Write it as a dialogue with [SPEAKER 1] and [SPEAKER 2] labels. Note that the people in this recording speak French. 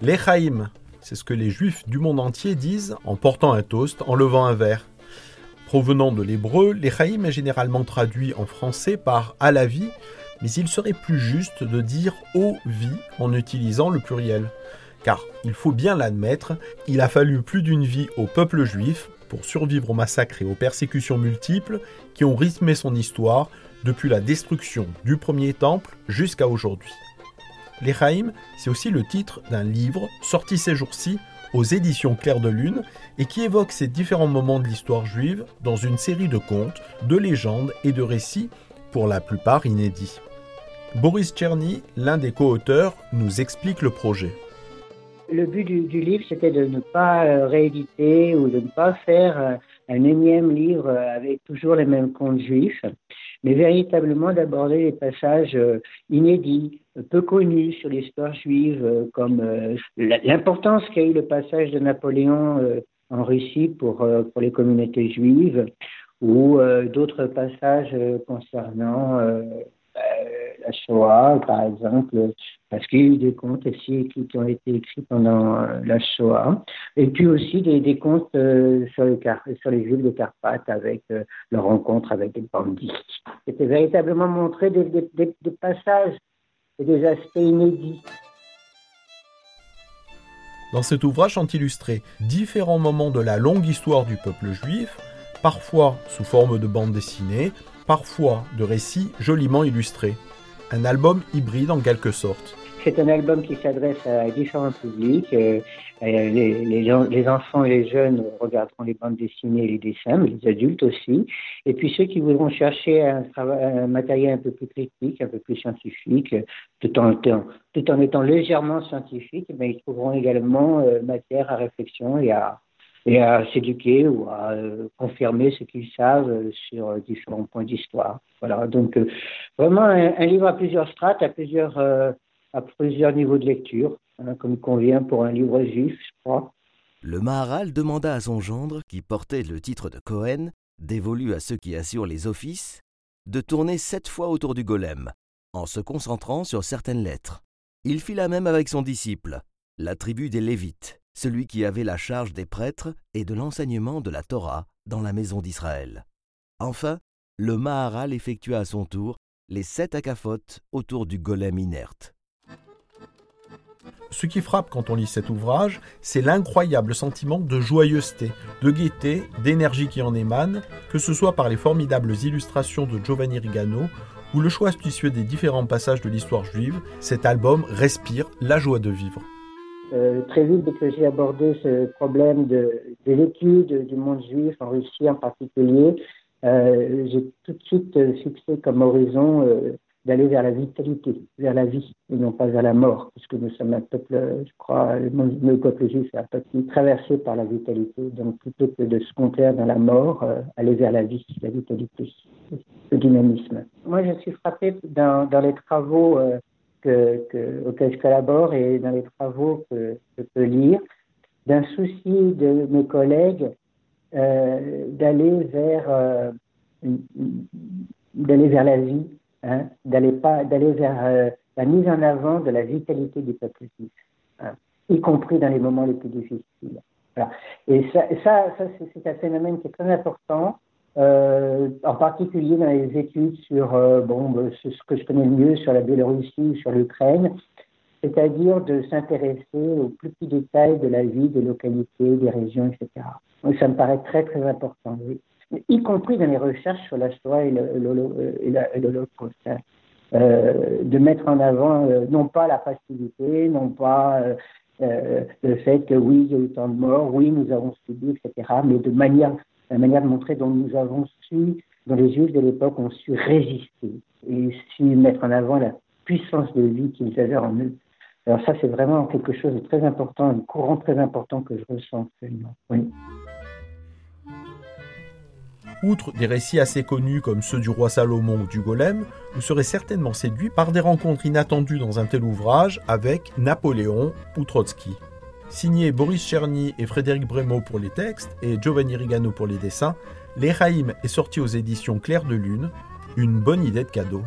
[SPEAKER 1] L'Echaim, c'est ce que les juifs du monde entier disent en portant un toast, en levant un verre. Provenant de l'hébreu, l'Echaim est généralement traduit en français par à la vie, mais il serait plus juste de dire aux vie en utilisant le pluriel. Car, il faut bien l'admettre, il a fallu plus d'une vie au peuple juif pour survivre aux massacres et aux persécutions multiples qui ont rythmé son histoire depuis la destruction du premier temple jusqu'à aujourd'hui. L'Echaim, c'est aussi le titre d'un livre sorti ces jours-ci aux éditions Clair de Lune et qui évoque ces différents moments de l'histoire juive dans une série de contes, de légendes et de récits, pour la plupart inédits. Boris Tcherny, l'un des co-auteurs, nous explique le projet.
[SPEAKER 2] Le but du, livre, c'était de ne pas euh, rééditer ou de ne pas faire euh, un énième livre avec toujours les mêmes contes juifs, mais véritablement d'aborder les passages euh, inédits, peu connus sur l'histoire juive, comme l'importance qu'a eu le passage de Napoléon en Russie pour, pour les communautés juives, ou d'autres passages concernant la Shoah, par exemple, parce qu'il y a eu des contes aussi qui, ont été écrits pendant euh, la Shoah, et puis aussi des, contes euh, sur, les, sur les villes de Carpath avec euh, leur rencontre avec des bandits. C'était véritablement montrer des, passages et des aspects inédits.
[SPEAKER 1] Dans cet ouvrage sont illustrés différents moments de la longue histoire du peuple juif, parfois sous forme de bande dessinée, parfois de récits joliment illustrés un album hybride en quelque sorte.
[SPEAKER 2] C'est un album qui s'adresse à différents publics. Euh, euh, les, enfants et les jeunes regarderont les bandes dessinées et les dessins, mais les adultes aussi. Et puis ceux qui voudront chercher un, matériel un peu plus critique, un peu plus scientifique, tout en, étant légèrement scientifique, mais ils trouveront également euh, matière à réflexion et à, et à s'éduquer ou à euh, confirmer ce qu'ils savent euh, sur euh, différents points d'histoire. Voilà, donc vraiment un, livre à plusieurs strates, à plusieurs, à plusieurs niveaux de lecture, hein, comme convient pour un livre juif, je crois.
[SPEAKER 3] Le Maharal demanda à son gendre, qui portait le titre de Cohen, dévolu à ceux qui assurent les offices, de tourner sept fois autour du golem, en se concentrant sur certaines lettres. Il fit la même avec son disciple, la tribu des Lévites celui qui avait la charge des prêtres et de l'enseignement de la Torah dans la maison d'Israël. Enfin, le Maharal effectua à son tour les sept acaphotes autour du golem inerte.
[SPEAKER 1] Ce qui frappe quand on lit cet ouvrage, c'est l'incroyable sentiment de joyeuseté, de gaieté, d'énergie qui en émane, que ce soit par les formidables illustrations de Giovanni Rigano ou le choix astucieux des différents passages de l'histoire juive, cet album respire la joie de vivre.
[SPEAKER 2] Euh, très vite, dès que j'ai abordé ce problème de, de l'étude du monde juif en Russie en particulier, euh, j'ai tout de suite fixé comme horizon euh, d'aller vers la vitalité, vers la vie, et non pas vers la mort, puisque nous sommes un peuple, je crois, le, peuple juif est un peuple traversé par la vitalité. Donc plutôt que de se complaire dans la mort, aller vers la vie, la vitalité, le dynamisme. Moi, je suis frappé dans, dans les travaux que, que, auquel je collabore et dans les travaux que je peux lire, d'un souci de mes collègues euh, d'aller vers euh, d'aller vers la vie, hein, d'aller pas d'aller vers euh, la mise en avant de la vitalité du peuple juif, hein, y compris dans les moments les plus difficiles. Et ça, ça c'est un phénomène qui est très important euh, en particulier dans les études sur euh, bon, bah, ce que je connais le mieux sur la Biélorussie, sur l'Ukraine, c'est-à-dire de s'intéresser aux plus petits détails de la vie des localités, des régions, etc. Donc, ça me paraît très très important, y compris dans les recherches sur la Shoah et l'Holocauste. Hein. Euh, de mettre en avant non pas la facilité, non pas le fait que oui, il y a eu tant de morts, oui, nous avons subi, etc., mais de manière la manière de montrer dont nous avons su, dont les Juifs de l'époque ont su résister et su mettre en avant la puissance de vie qu'ils avaient en eux. Alors ça, c'est vraiment quelque chose de très important, un courant très important que je ressens actuellement.
[SPEAKER 1] Outre des récits assez connus comme ceux du roi Salomon ou du Golem, vous serez certainement séduit par des rencontres inattendues dans un tel ouvrage avec Napoléon ou Trotsky. Signé Boris Cherny et Frédéric Brémaud pour les textes et Giovanni Rigano pour les dessins, L'Echaïm est sorti aux éditions Clair de Lune, une bonne idée de cadeau.